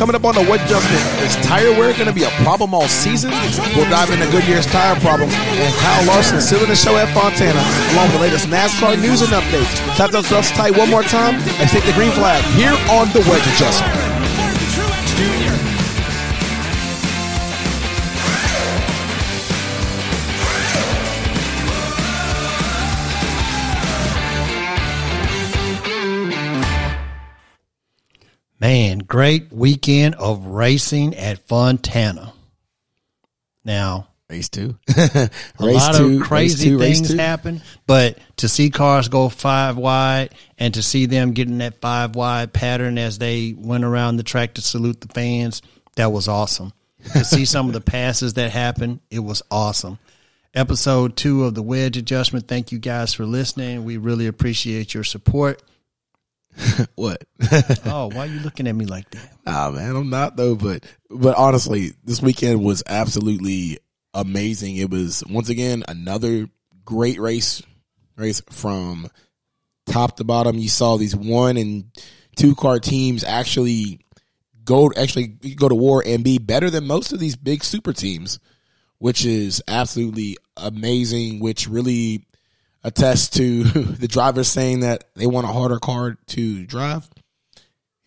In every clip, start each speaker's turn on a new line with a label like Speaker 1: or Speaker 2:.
Speaker 1: Coming up on the Wedge Adjustment, is tire wear going to be a problem all season? We'll dive into Goodyear's tire problem and Kyle Larson sealing the show at Fontana, along with the latest NASCAR news and updates. Tap those belts tight one more time and take the green flag here on the Wedge Adjustment.
Speaker 2: Great weekend of racing at Fontana. Now,
Speaker 1: Race two.
Speaker 2: a
Speaker 1: race
Speaker 2: lot
Speaker 1: two,
Speaker 2: of crazy
Speaker 1: two,
Speaker 2: things happen, but to see cars go five wide and to see them getting that five wide pattern as they went around the track to salute the fans, that was awesome. to see some of the passes that happened, it was awesome. Episode two of the wedge adjustment. Thank you guys for listening. We really appreciate your support.
Speaker 1: What?
Speaker 2: Oh, why are you looking at me like that?
Speaker 1: Ah man, I'm not though, but but honestly, this weekend was absolutely amazing. It was once again another great race race from top to bottom. You saw these one and two car teams actually go actually go to war and be better than most of these big super teams, which is absolutely amazing, which really attests to the drivers saying that they want a harder car to drive.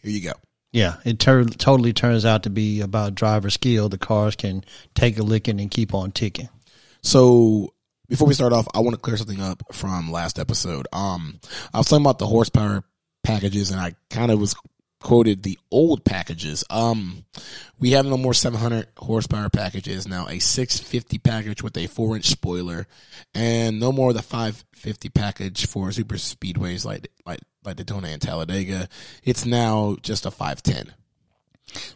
Speaker 1: Here you go.
Speaker 2: Yeah, it tur- totally turns out to be about driver skill. The cars can take a licking and keep on ticking.
Speaker 1: So before we start off, I want to clear something up from last episode. Um, I was talking about the horsepower packages, and I kind of was quoted the old packages. Um, we have no more 700 horsepower packages now. A 650 package with a four inch spoiler, and no more the 550 package for super speedways like like like Daytona and Talladega. It's now just a 510.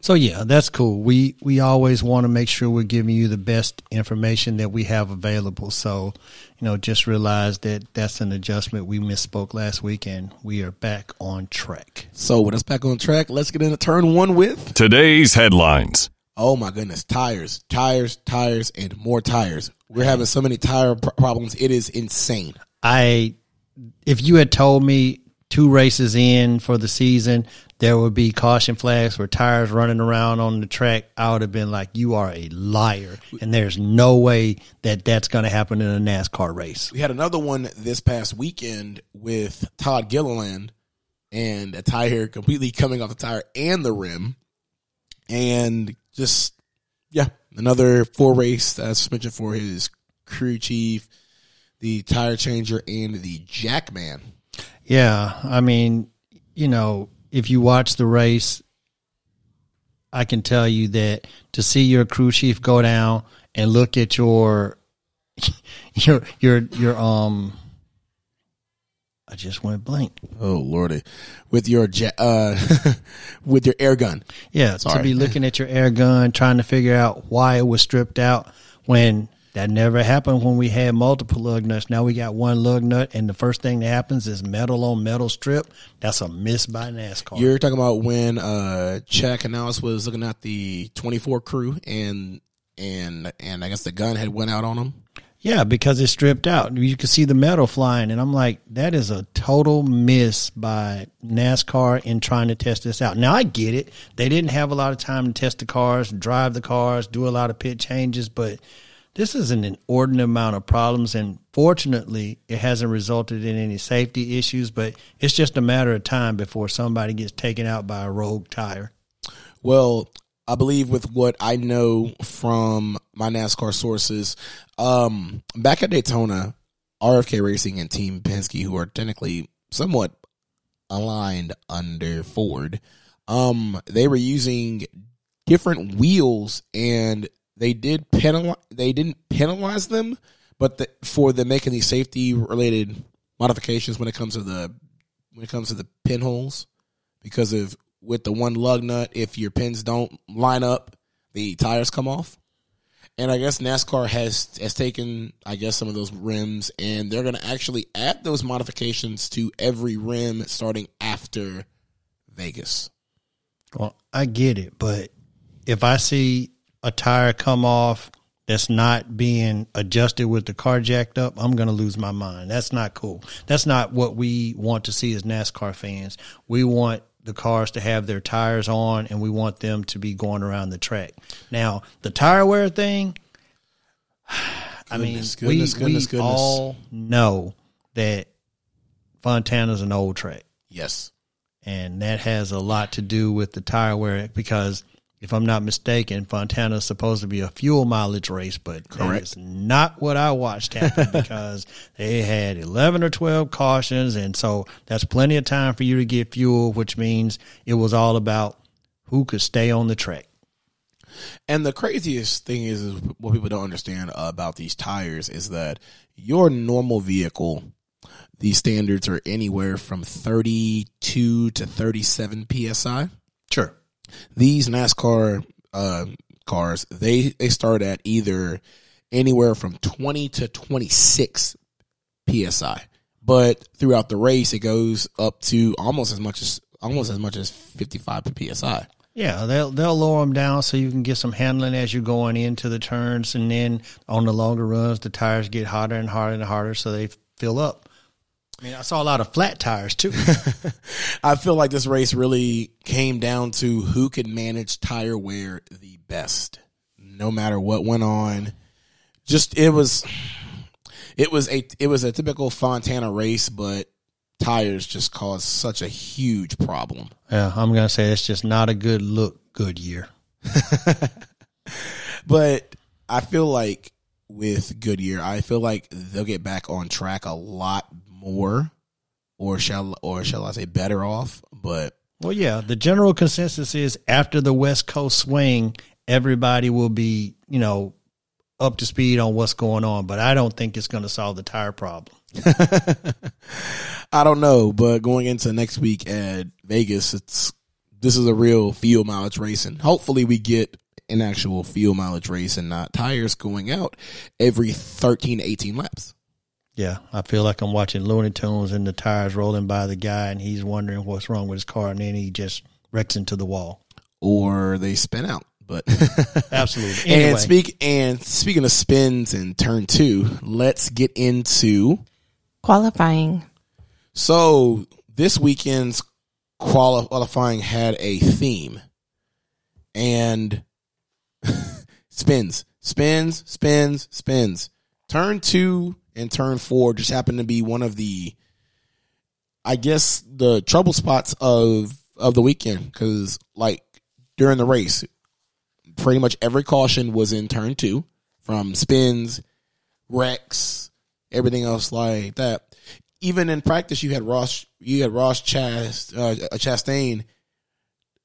Speaker 2: So yeah, that's cool. We we always want to make sure we're giving you the best information that we have available. So, you know, just realize that that's an adjustment. We misspoke last week, and we are back on track.
Speaker 1: So with us back on track, let's get into turn one with
Speaker 3: Today's headlines.
Speaker 1: Oh my goodness, tires, tires, tires, and more tires. We're having so many tire pr- problems. It is insane.
Speaker 2: I, if you had told me two races in for the season there would be caution flags for tires running around on the track, I would have been like, "You are a liar," and there's no way that that's going to happen in a NASCAR race.
Speaker 1: We had another one this past weekend with Todd Gilliland and a tire completely coming off the tire and the rim. And just, yeah, another four race uh, suspension for his crew chief, the tire changer, and the jackman.
Speaker 2: Yeah, I mean, you know, if you watch the race, I can tell you that to see your crew chief go down and look at your your your your um I just went blank.
Speaker 1: Oh lordy, with your ja- uh, with your air gun.
Speaker 2: Yeah, to be looking at your air gun, trying to figure out why it was stripped out when that never happened when we had multiple lug nuts. Now we got one lug nut, and the first thing that happens is metal on metal strip. That's a miss by NASCAR.
Speaker 1: You're talking about when uh Chad Knaus was looking at the 24 crew and and and I guess the gun had went out on him.
Speaker 2: Yeah, because it's stripped out. You can see the metal flying, and I'm like, that is a total miss by NASCAR in trying to test this out. Now I get it; they didn't have a lot of time to test the cars, drive the cars, do a lot of pit changes, but this is an inordinate amount of problems, and fortunately, it hasn't resulted in any safety issues. But it's just a matter of time before somebody gets taken out by a rogue tire.
Speaker 1: Well, I believe with what I know from my NASCAR sources, um, back at Daytona, RFK Racing and Team Penske, who are technically somewhat aligned under Ford, um, they were using different wheels and they did penalize, they didn't penalize them, but the, for the making these safety related modifications when it comes to the, when it comes to the pinholes, because of with the one lug nut, if your pins don't line up, the tires come off. And I guess NASCAR has has taken, I guess, some of those rims, and they're going to actually add those modifications to every rim starting after Vegas.
Speaker 2: Well, I get it, but if I see a tire come off that's not being adjusted with the car jacked up, I'm going to lose my mind. That's not cool. That's not what we want to see as NASCAR fans. We want the cars to have their tires on, and we want them to be going around the track. Now, the tire wear thing. I mean,
Speaker 1: Goodness,
Speaker 2: we,
Speaker 1: goodness, goodness,
Speaker 2: we all know that Fontana's an old track
Speaker 1: Yes.
Speaker 2: and that has a lot to do with the tire wear because if I'm not mistaken, Fontana is supposed to be a fuel mileage race, but
Speaker 1: Correct.
Speaker 2: that is not what I watched happen because they had 11 or 12 cautions. And so that's plenty of time for you to get fuel, which means it was all about who could stay on the track.
Speaker 1: And the craziest thing is, is what people don't understand about these tires is that your normal vehicle, these standards are anywhere from 32 to 37 psi.
Speaker 2: Sure.
Speaker 1: These NASCAR uh, cars, they they start at either anywhere from 20 to 26 psi. But throughout the race, it goes up to almost as much as almost as much as 55 psi.
Speaker 2: Yeah, they'll they'll lower them down so you can get some handling as you're going into the turns, and then on the longer runs, the tires get hotter and harder and harder, so they fill up. I mean, I saw a lot of flat tires too.
Speaker 1: I feel like this race really came down to who could manage tire wear the best, no matter what went on. Just it was, it was a it was a typical Fontana race, but tires just caused such a huge problem.
Speaker 2: yeah, I'm gonna say it's just not a good look. Good year.
Speaker 1: But I feel like with Goodyear, I feel like they'll get back on track a lot more, or shall or shall I say better off? But
Speaker 2: Well, yeah, the general consensus is after the West Coast swing, everybody will be, you know, up to speed on what's going on. But I don't think it's going to solve the tire problem.
Speaker 1: I don't know, but going into next week at Vegas, it's this is a real fuel mileage race, and hopefully we get an actual fuel mileage race and not tires going out every 13 to 18 laps.
Speaker 2: Yeah, I feel like I'm watching Looney Tunes and the tires rolling by the guy, and he's wondering what's wrong with his car, and then he just wrecks into the wall.
Speaker 1: Or they spin out. But
Speaker 2: Absolutely. Anyway,
Speaker 1: and speak and speaking of spins and turn two, let's get into
Speaker 3: Qualifying.
Speaker 1: So this weekend's quali- qualifying had a theme, and spins, spins, spins, spins. Turn two and turn four just happened to be one of the, I guess, the trouble spots of of the weekend because, like, during the race, pretty much every caution was in turn two, from spins, wrecks, everything else like that even in practice, you had Ross, you had Ross Chast, uh, Chastain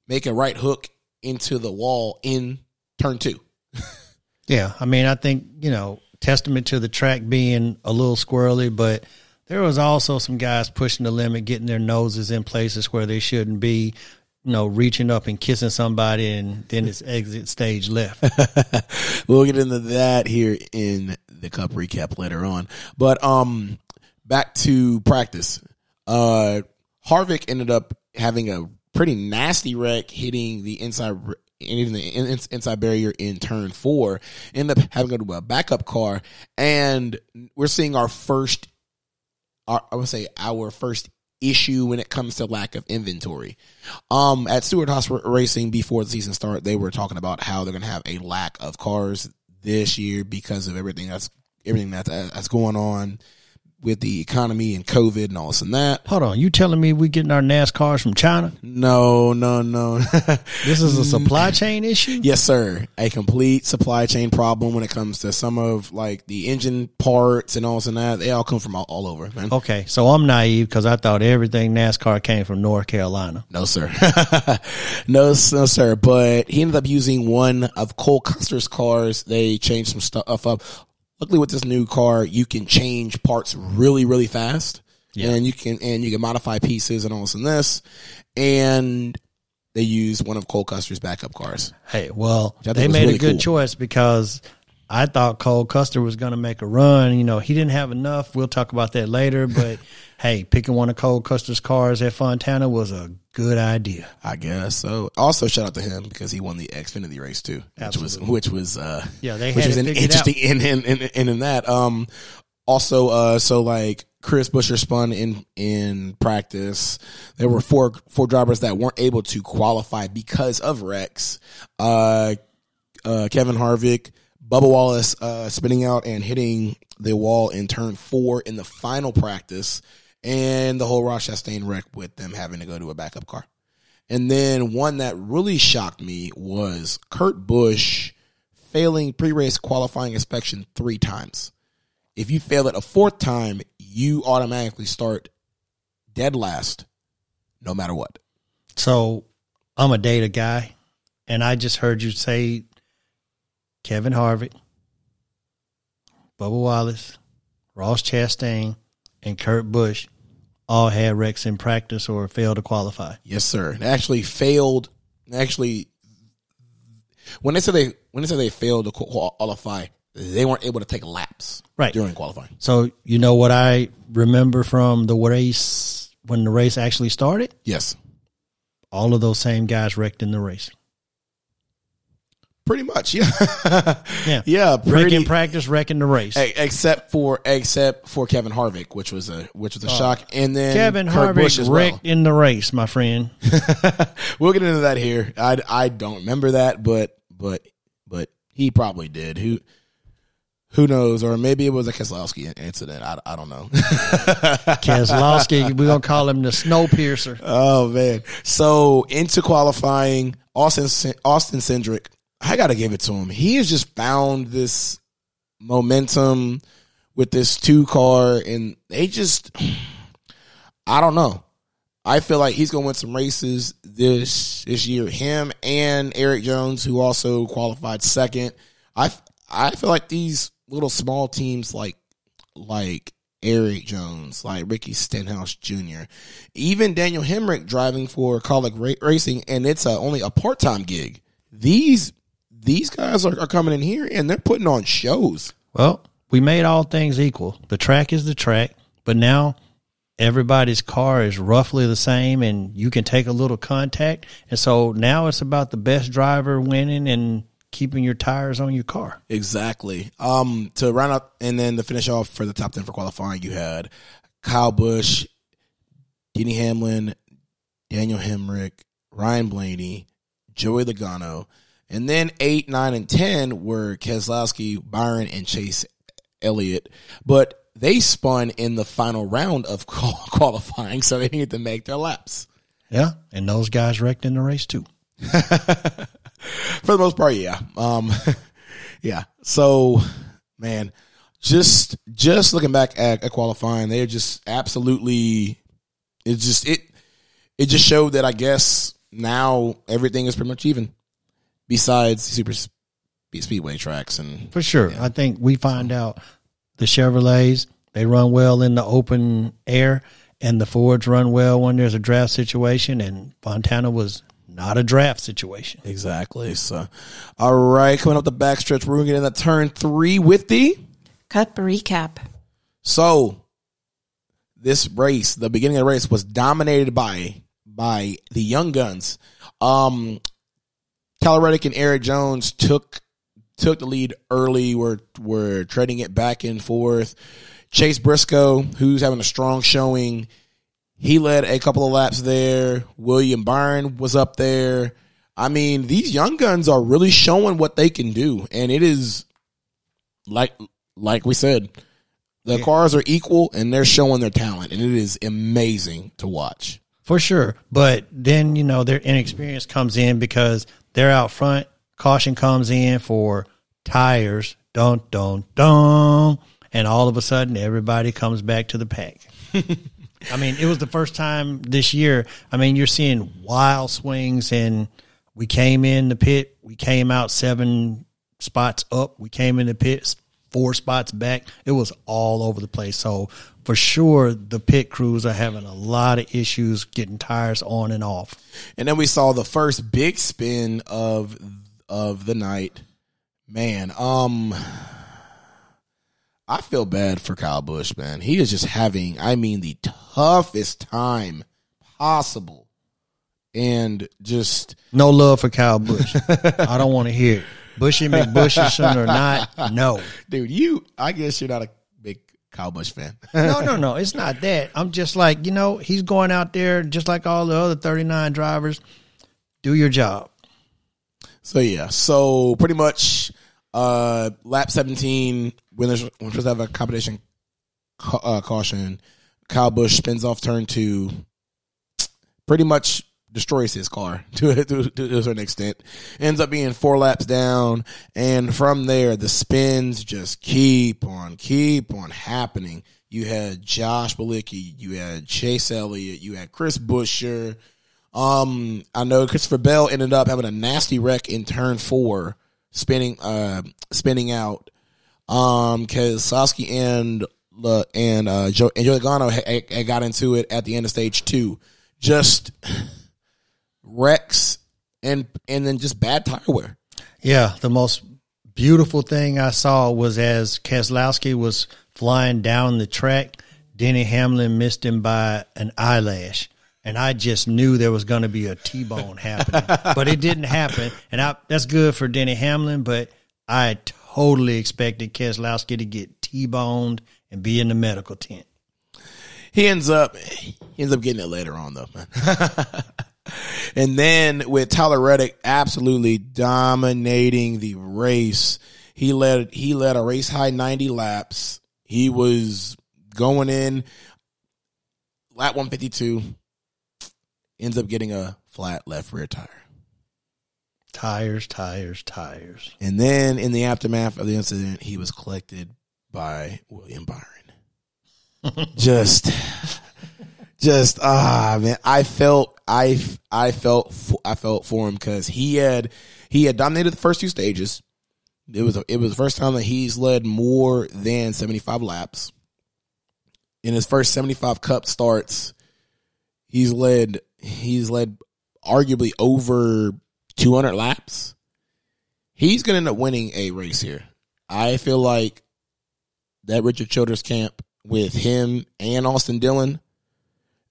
Speaker 1: make a right hook into the wall in turn two.
Speaker 2: yeah, I mean, I think, you know, testament to the track being a little squirrely, but there was also some guys pushing the limit, getting their noses in places where they shouldn't be, you know, reaching up and kissing somebody, and then it's exit stage left.
Speaker 1: we'll get into that here in the cup recap later on. But um, back to practice. Uh, Harvick ended up having a pretty nasty wreck, hitting the inside hitting the in- inside barrier in turn four. end up having to to a backup car, and we're seeing our first. Our, I would say our first issue when it comes to lack of inventory. Um, at Stewart Haas Racing before the season started, they were talking about how they're going to have a lack of cars this year because of everything that's everything that's that's going on with the economy and COVID and all this and that.
Speaker 2: Hold on, you telling me we getting our NASCARs from China?
Speaker 1: No, no, no.
Speaker 2: This is a supply mm. chain issue?
Speaker 1: yes, sir. A complete supply chain problem when it comes to some of like the engine parts and all this and that. They all come from all, all over, man.
Speaker 2: Okay, so I'm naive because I thought everything NASCAR came from North Carolina.
Speaker 1: No, sir. no, no, sir. But he ended up using one of Cole Custer's cars. They changed some stuff up. Luckily, with this new car, you can change parts really, really fast,
Speaker 2: Yeah.
Speaker 1: and you can and you can modify pieces and all this and this. And they use one of Cole Custer's backup cars.
Speaker 2: Hey, well, they made
Speaker 1: really
Speaker 2: a good
Speaker 1: cool.
Speaker 2: choice because I thought Cole Custer was going to make a run. You know, he didn't have enough. We'll talk about that later. But hey, picking one of Cole Custer's cars at Fontana was a good idea.
Speaker 1: I guess so. Also, shout out to him because he won the Xfinity race too, which
Speaker 2: Absolutely.
Speaker 1: was which was uh
Speaker 2: Yeah, they
Speaker 1: which was an interesting in in, in in in that um Also, uh, so like Chris Buescher spun in in practice. There were four four drivers that weren't able to qualify because of wrecks. Uh, uh, Kevin Harvick, Bubba Wallace uh, spinning out and hitting the wall in turn four in the final practice, and the whole Ross Chastain wreck with them having to go to a backup car. And then one that really shocked me was Kurt Busch failing pre-race qualifying inspection three times. If you fail it a fourth time, you automatically start dead last, no matter what.
Speaker 2: So I'm a data guy, and I just heard you say Kevin Harvick, Bubba Wallace, Ross Chastain, and Kurt Busch all had wrecks in practice or failed to qualify.
Speaker 1: Yes, sir. They actually failed. Actually, when they said they when they said they failed to qualify, they weren't able to take laps
Speaker 2: Right.
Speaker 1: during qualifying.
Speaker 2: So you know what I remember from the race when the race actually started?
Speaker 1: Yes,
Speaker 2: All of those same guys wrecked in the race.
Speaker 1: Pretty much. Yeah,
Speaker 2: Yeah.
Speaker 1: yeah. Pretty,
Speaker 2: in practice, wrecking the race.
Speaker 1: Except for except for Kevin Harvick, which was a which was a oh. shock, and then
Speaker 2: Oh. Kevin Harvick
Speaker 1: as well.
Speaker 2: wrecked in the race, my friend.
Speaker 1: we'll get into that here. I, I don't remember that, but but but he probably did. Who who knows? Or maybe it was a Keselowski incident. I, I don't know.
Speaker 2: Keselowski, we're gonna call him the snow piercer.
Speaker 1: oh man! So into qualifying, Austin Austin Cindric. I got to give it to him. He has just found this momentum with this two car, and they just. I don't know. I feel like he's to win some races this this year. Him and Erik Jones, who also qualified second. I I feel like these little small teams like like Erik Jones, like Ricky Stenhouse Jr., even Daniel Hemric driving for Kaulig Racing, and it's a, only a part time gig. These these guys are, are coming in here and they're putting on shows.
Speaker 2: Well, we made all things equal. The track is the track, but now everybody's car is roughly the same and you can take a little contact. And so now it's about the best driver winning and keeping your tires on your car.
Speaker 1: Exactly. Um, to round up and then to finish off for the top ten for qualifying, you had Kyle Busch, Denny Hamlin, Daniel Hemric, Ryan Blaney, Joey Logano, and then eight, nine, and ten were Keselowski, Byron, and Chase Elliott. But they spun in the final round of qualifying, so they didn't to make their laps.
Speaker 2: Yeah. And those guys wrecked in the race too.
Speaker 1: For the most part, yeah. Um, yeah. So, man, just just looking back at, at qualifying, they're just absolutely. It just it it just showed that I guess now everything is pretty much even, besides super speedway tracks and
Speaker 2: For sure. I think we find out the Chevrolets, they run well in the open air, and the Fords run well when there's a draft situation, and Fontana was not a draft situation.
Speaker 1: exactly. So, all right, coming up the backstretch, we're going to getting that turn three with the
Speaker 3: Cup recap.
Speaker 1: So this race, the beginning of the race was dominated by by the young guns. Um Tyler Reddick and Erik Jones took took the lead early, were were trading it back and forth. Chase Briscoe, who's having a strong showing, he led a couple of laps there. William Byron was up there. I mean, these young guns are really showing what they can do, and it is like like we said, the cars are equal and they're showing their talent, and it is amazing to watch.
Speaker 2: For sure. But then, you know, their inexperience comes in because they're out front. Caution comes in for tires. Dun, dun, dun. And all of a sudden, everybody comes back to the pack. I mean, it was the first time this year. I mean, you're seeing wild swings, and we came in the pit. We came out seven spots up. We came in the pit four spots back. It was all over the place. So for sure, the pit crews are having a lot of issues getting tires on and off.
Speaker 1: And then we saw the first big spin of of the night. Man, um I feel bad for Kyle Busch, man. He is just having, I mean, the toughest time possible. And just
Speaker 2: No love for Kyle Busch. I don't want to hear it. Bushy McBushison or not, no.
Speaker 1: dude, you I guess you're not a Kyle Busch fan.
Speaker 2: no, no, no. It's not that. I'm just like, you know, he's going out there just like all the other 39 drivers. Do your job.
Speaker 1: So yeah, so pretty much uh lap 17 winners winners have a competition ca- uh, caution. Kyle Busch spins off turn 2 pretty much destroys his car to, to, to a certain extent. Ends up being four laps down and from there the spins just keep on keep on happening. You had Josh Bilicki, you had Chase Elliott, you had Chris Buescher, um, I know Christopher Bell ended up having a nasty wreck in turn four, spinning, uh, spinning out. Um, cause Sasky and, uh, and, uh, Joe, and Joey Logano had, had got into it at the end of stage two. Just wrecks and, and then just bad tire wear.
Speaker 2: Yeah, the most beautiful thing I saw was as Keselowski was flying down the track, Denny Hamlin missed him by an eyelash. And I just knew there was going to be a T-bone happening, but it didn't happen. And I, that's good for Denny Hamlin, but I totally expected Keselowski to get T-boned and be in the medical tent.
Speaker 1: He ends up, he ends up getting it later on though. and then with Tyler Reddick absolutely dominating the race, he led he led a race high 90 laps. He was going in lap 152 ends up getting a flat left rear tire.
Speaker 2: Tires, tires, tires.
Speaker 1: And then in the aftermath of the incident, he was collected by William Byron. just, just ah man, I felt I I felt I felt for him because he had he had dominated the first two stages. It was it was the first time that he's led more than seventy five laps. In his first seventy five Cup starts, he's led he's led arguably over two hundred laps. He's to end up winning a race here. I feel like that Richard Childress camp with him and Austin Dillon,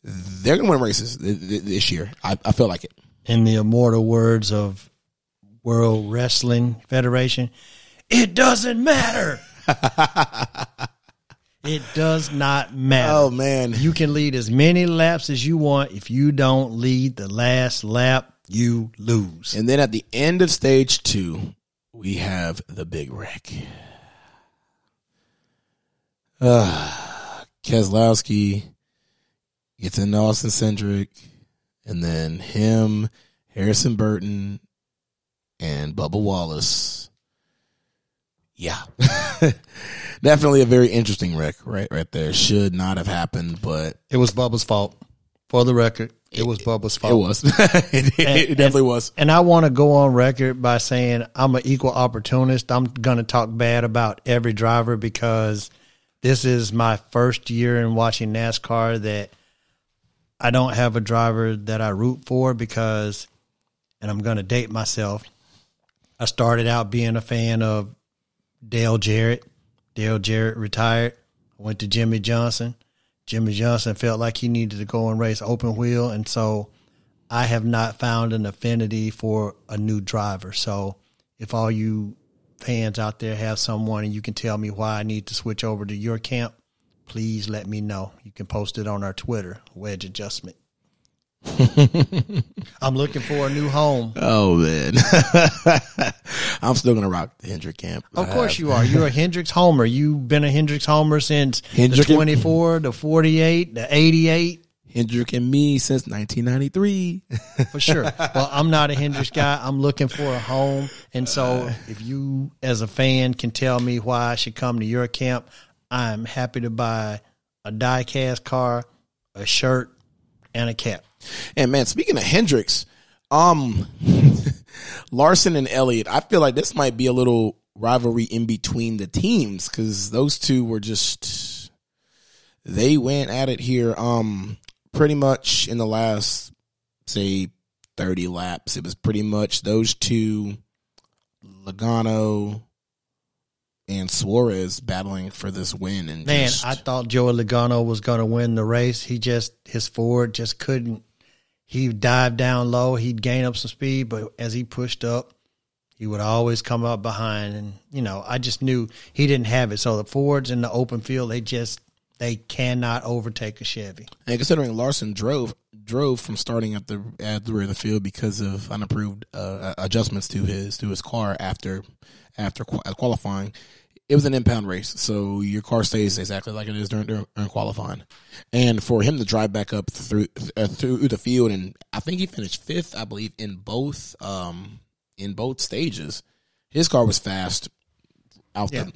Speaker 1: they're going to win races this year. I, I feel like it.
Speaker 2: In the immortal words of World Wrestling Federation, it doesn't matter. it does not matter.
Speaker 1: Oh man,
Speaker 2: you can lead as many laps as you want. If you don't lead the last lap, you lose.
Speaker 1: And then at the end of stage two, we have the big wreck. Uh, Keselowski gets into Austin Cindric, and then him, Harrison Burton, and Bubba Wallace. Yeah. Definitely a very interesting wreck right right there. Should not have happened, but
Speaker 2: it was Bubba's fault. For the record, it was Bubba's fault.
Speaker 1: It was. it, and, it, definitely
Speaker 2: and,
Speaker 1: was.
Speaker 2: And I want to go on record by saying I'm an equal opportunist. I'm going to talk bad about every driver because this is my first year in watching NASCAR that I don't have a driver that I root for because, and I'm going to date myself. I started out being a fan of Dale Jarrett. Dale Jarrett retired. I went to Jimmie Johnson. Jimmie Johnson felt like he needed to go and race open wheel, and so I have not found an affinity for a new driver. So if all you fans out there have someone and you can tell me why I need to switch over to your camp, please let me know. You can post it on our Twitter, Wedge Adjustment. I'm looking for a new home.
Speaker 1: Oh man, I'm still gonna rock the Hendrick camp.
Speaker 2: Of course you are. You're a Hendricks homer. You've been a Hendricks homer since Hendrick the 24, the 48, the 88.
Speaker 1: Hendrick and me since 1993.
Speaker 2: for sure. Well, I'm not a Hendricks guy. I'm looking for a home, and so uh, if you, as a fan, can tell me why I should come to your camp, I'm happy to buy a diecast car, a shirt, and a cap.
Speaker 1: And man, speaking of Hendricks, um, Larson and Elliott, I feel like this might be a little rivalry in between the teams because those two were just they went at it here. Um, pretty much in the last say thirty laps, it was pretty much those two, Logano and Suarez battling for this win. And
Speaker 2: man,
Speaker 1: just,
Speaker 2: I thought Joey Logano was going to win the race. He just his Ford just couldn't he dived down low. He'd gain up some speed, but as he pushed up, He would always come up behind, and you know, I just knew he didn't have it. So the Fords in the open field, they just they cannot overtake a Chevy.
Speaker 1: And considering Larson drove drove from starting at the at the rear of the field because of unapproved uh, adjustments to his to his car after after qualifying, it was an impound race, so your car stays exactly like it is during, during, qualifying. And for him to drive back up through uh, through the field, and I think he finished fifth, I believe, in both um, in both stages. His car was fast out
Speaker 2: yeah.
Speaker 1: the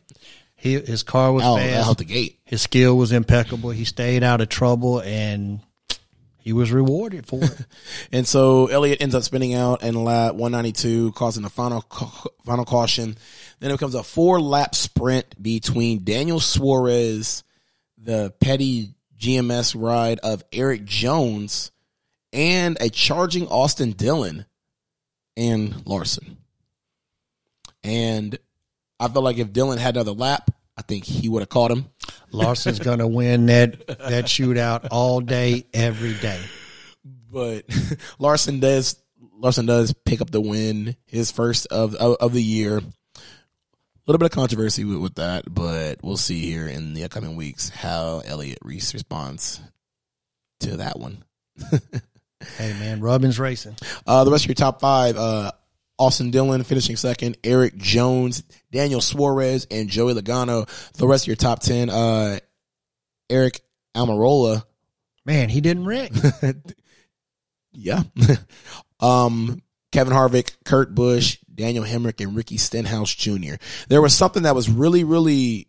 Speaker 2: he, his car was
Speaker 1: out,
Speaker 2: fast.
Speaker 1: out the gate.
Speaker 2: His skill was impeccable. He stayed out of trouble, and he was rewarded for it.
Speaker 1: and so Elliott ends up spinning out in lap 192, causing the final final caution. Then it becomes a four lap sprint between Daniel Suarez, the petty GMS ride of Erik Jones, and a charging Austin Dillon and Larson. And I felt like if Dillon had another lap, I think he would have caught him.
Speaker 2: Larson's going to win that that shootout all day, every day.
Speaker 1: But Larson does Larson does pick up the win, his first of of, of the year A little bit of controversy with, with that, but we'll see here in the upcoming weeks how Elliott Reese responds to that one.
Speaker 2: hey man, Robin's racing.
Speaker 1: Uh, the rest of your top five: uh, Austin Dillon finishing second, Erik Jones, Daniel Suarez, and Joey Logano. The rest of your top ten: uh, Aric Almirola.
Speaker 2: Man, he didn't wreck.
Speaker 1: yeah. um, Kevin Harvick, Kurt Busch, Daniel Hemric, and Ricky Stenhouse Jr. There was something that was really, really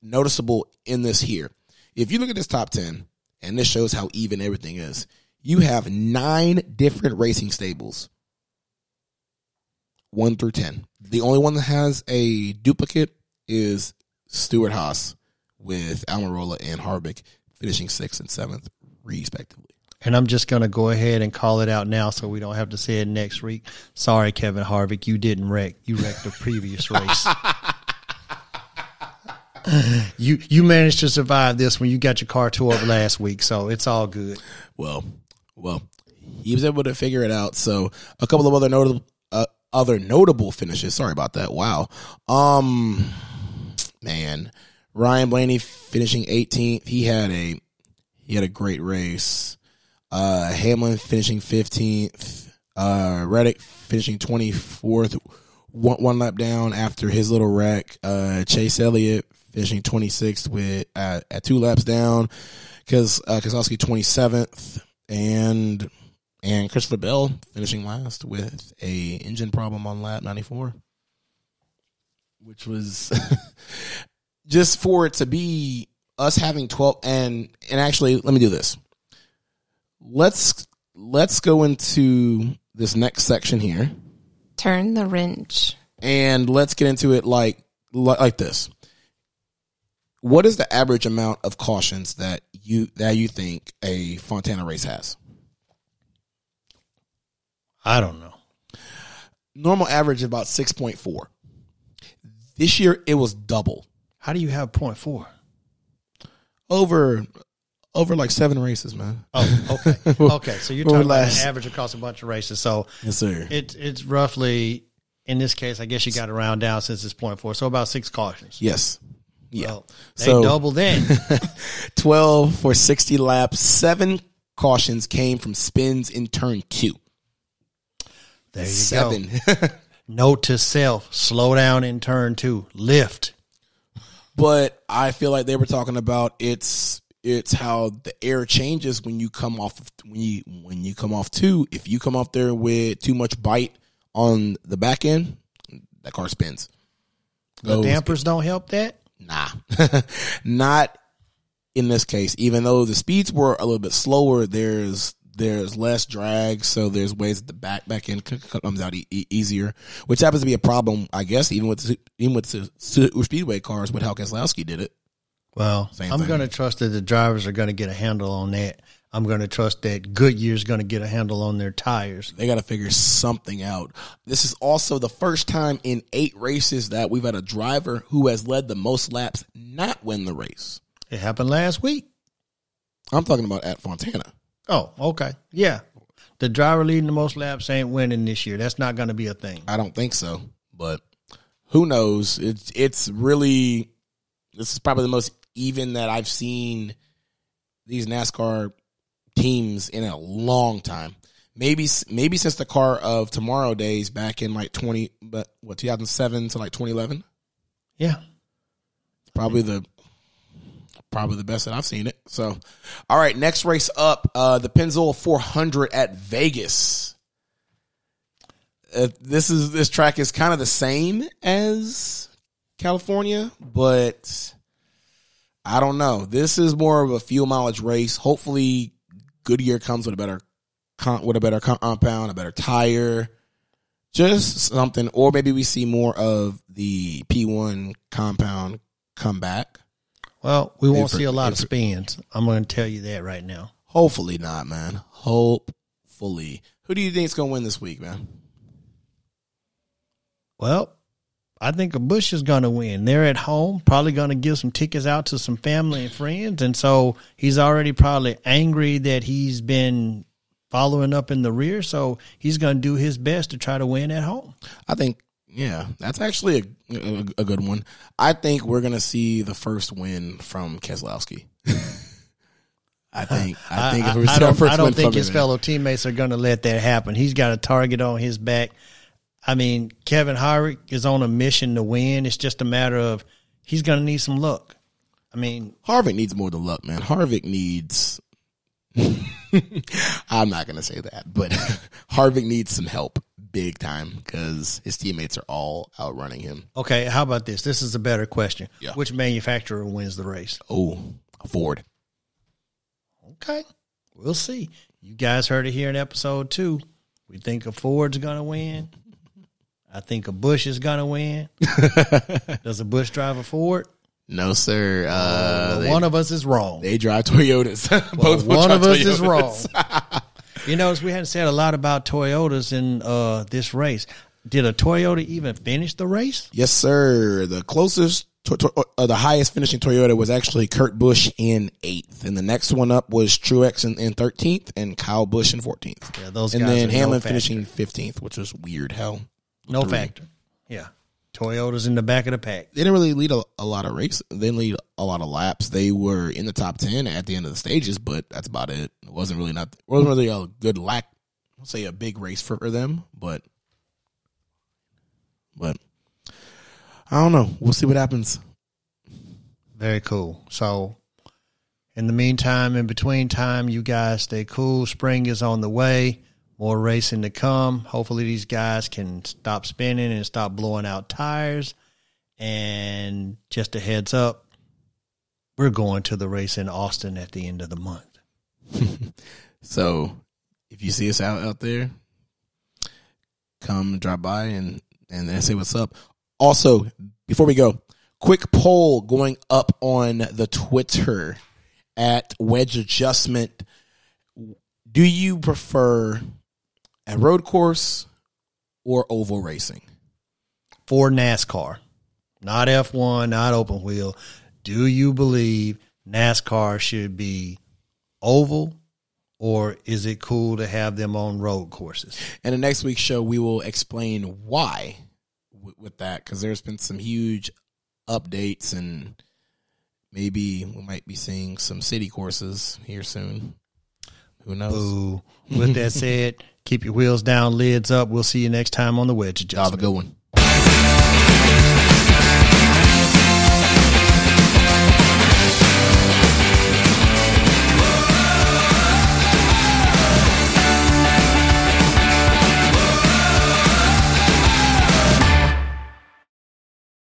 Speaker 1: noticeable in this here. If you look at this top 10, and this shows how even everything is, you have nine different racing stables. One through 10. The only one that has a duplicate is Stewart-Haas with Almirola and Harvick finishing sixth and seventh, respectively.
Speaker 2: And I'm just going to go ahead and call it out now so we don't have to say it next week. Sorry, Kevin Harvick, you didn't wreck. You wrecked the previous race. you you managed to survive this when you got your car tore up last week, so it's all good.
Speaker 1: Well, well, he was able to figure it out. So a couple of other notable other notable finishes. Sorry about that. Wow. Um, man, Ryan Blaney finishing 18th. He had a he had a great race. Uh, Hamlin finishing 15th. Uh, Reddick finishing 24th, one, one lap down after his little wreck. Uh, Chase Elliott finishing 26th with uh, at two laps down. Because uh, Keselowski 27th, and and Christopher Bell finishing last with a engine problem on lap 94, which was just for it to be us having 12 and and actually let me do this let's let's go into this next section here.
Speaker 3: Turn the wrench.
Speaker 1: And let's get into it like like this. What is the average amount of cautions that you that you think a Fontana race has?
Speaker 2: I don't know.
Speaker 1: Normal average is about 6.4. This year it was double.
Speaker 2: How do you have 0.4?
Speaker 1: Over over like seven races, man.
Speaker 2: Oh, okay, okay. So you're talking about an average across a bunch of races. So
Speaker 1: yes, sir.
Speaker 2: It's it's roughly in this case. I guess you got to round down since it's point four. So about six cautions.
Speaker 1: Yes. Yeah.
Speaker 2: Well, they so, double then.
Speaker 1: Twelve for sixty laps. Seven cautions came from spins in turn two.
Speaker 2: There you Seven. go. Note to self: slow down in turn two. Lift.
Speaker 1: But I feel like they were talking about it's it's how the air changes when you come off when you when you come off two. If you come off there with too much bite on the back end, that car spins.
Speaker 2: The dampers don't help that.
Speaker 1: Nah, not in this case. Even though the speeds were a little bit slower, there's there's less drag, so there's ways that the back back end comes out e- easier, which happens to be a problem, I guess, even with even with the speedway cars, with how Keselowski did it.
Speaker 2: Well, Same I'm going to trust that the drivers are going to get a handle on that. I'm going to trust that Goodyear's going to get a handle on their tires.
Speaker 1: They got to figure something out. This is also the first time in eight races that we've had a driver who has led the most laps not win the race.
Speaker 2: It happened last week.
Speaker 1: I'm talking about at Fontana.
Speaker 2: Oh, okay. Yeah. The driver leading the most laps ain't winning this year. That's not going to be a thing.
Speaker 1: I don't think so. but who knows? It's it's really this is probably the most even that I've seen these NASCAR teams in a long time. Maybe maybe since the car of tomorrow days back in like twenty, but what two thousand seven to like twenty eleven.
Speaker 2: Yeah,
Speaker 1: Probably the probably the best that I've seen it. So, all right, next race up, uh, the Pennzoil 400 at Vegas. Uh, this is this track is kind of the same as California, but I don't know. This is more of a fuel mileage race. Hopefully, Goodyear comes with a better with a better compound, a better tire, just something, or maybe we see more of the P1 compound come back.
Speaker 2: Well, we won't see a lot of spins. I'm going to tell you that right now.
Speaker 1: Hopefully not, man. Hopefully. Who do you think is going to win this week, man?
Speaker 2: Well, I think a Busch is going to win. They're at home, probably going to give some tickets out to some family and friends, and so he's already probably angry that he's been following up in the rear. So he's going to do his best to try to win at home.
Speaker 1: I think, yeah, that's actually a, a, a good one. I think we're going to see the first win from Keselowski. I think. I think
Speaker 2: I,
Speaker 1: see our
Speaker 2: don't,
Speaker 1: first
Speaker 2: I don't think his fellow teammates are going to let that happen. He's got a target on his back. I mean, Kevin Harvick is on a mission to win. It's just a matter of he's going to need some luck. I mean,
Speaker 1: Harvick needs more than luck, man. Harvick needs. I'm not going to say that, but Harvick needs some help big time because his teammates are all outrunning him.
Speaker 2: okay, how about this? This is a better question.
Speaker 1: Yeah.
Speaker 2: Which manufacturer wins the race?
Speaker 1: Oh, Ford.
Speaker 2: Okay, we'll see. You guys heard it here in episode two. We think a Ford's going to win. I think a Busch is going to win. Does a Busch drive a Ford?
Speaker 1: No, sir. Uh, they,
Speaker 2: one of us is wrong.
Speaker 1: they drive Toyotas.
Speaker 2: Well,
Speaker 1: Both
Speaker 2: one of us is wrong. you notice we hadn't said a lot about Toyotas in uh, this race. Did a Toyota even finish the race?
Speaker 1: Yes, sir. The closest, to, to- uh, the highest finishing Toyota was actually Kurt Busch in eighth, and the next one up was Truex in, thirteenth, and Kyle Busch in fourteenth.
Speaker 2: Yeah, those
Speaker 1: and then
Speaker 2: no
Speaker 1: Hamlin
Speaker 2: factor.
Speaker 1: finishing fifteenth, which was weird. Hell,
Speaker 2: No
Speaker 1: Three.
Speaker 2: factor. Yeah. Toyota's in the back of the pack.
Speaker 1: they didn't really lead a, a lot of races. They didn't lead a lot of laps. They were in the top ten at the end of the stages, but that's about it. It wasn't really not. Wasn't really a good lack. I'll say a big race for them, but but I don't know. We'll see what happens.
Speaker 2: Very cool. So, in the meantime, in between time, you guys stay cool. Spring is on the way. More racing to come. Hopefully, these guys can stop spinning and stop blowing out tires. And just a heads up, we're going to the race in Austin at the end of the month.
Speaker 1: So if you see us out out there, come drop by and and say what's up. Also, before we go, quick poll going up on the Twitter at Wedge Adjustment. Do you prefer a road course or oval racing?
Speaker 2: For NASCAR, not F1, not open wheel. Do you believe NASCAR should be oval or is it cool to have them on road courses?
Speaker 1: And the next week's show, we will explain why with, with that because there's been some huge updates and maybe we might be seeing some city courses here soon. Who knows?
Speaker 2: Boo. With that said, keep your wheels down, lids up. We'll see you next time on the Wedge
Speaker 1: Y'all have a good one.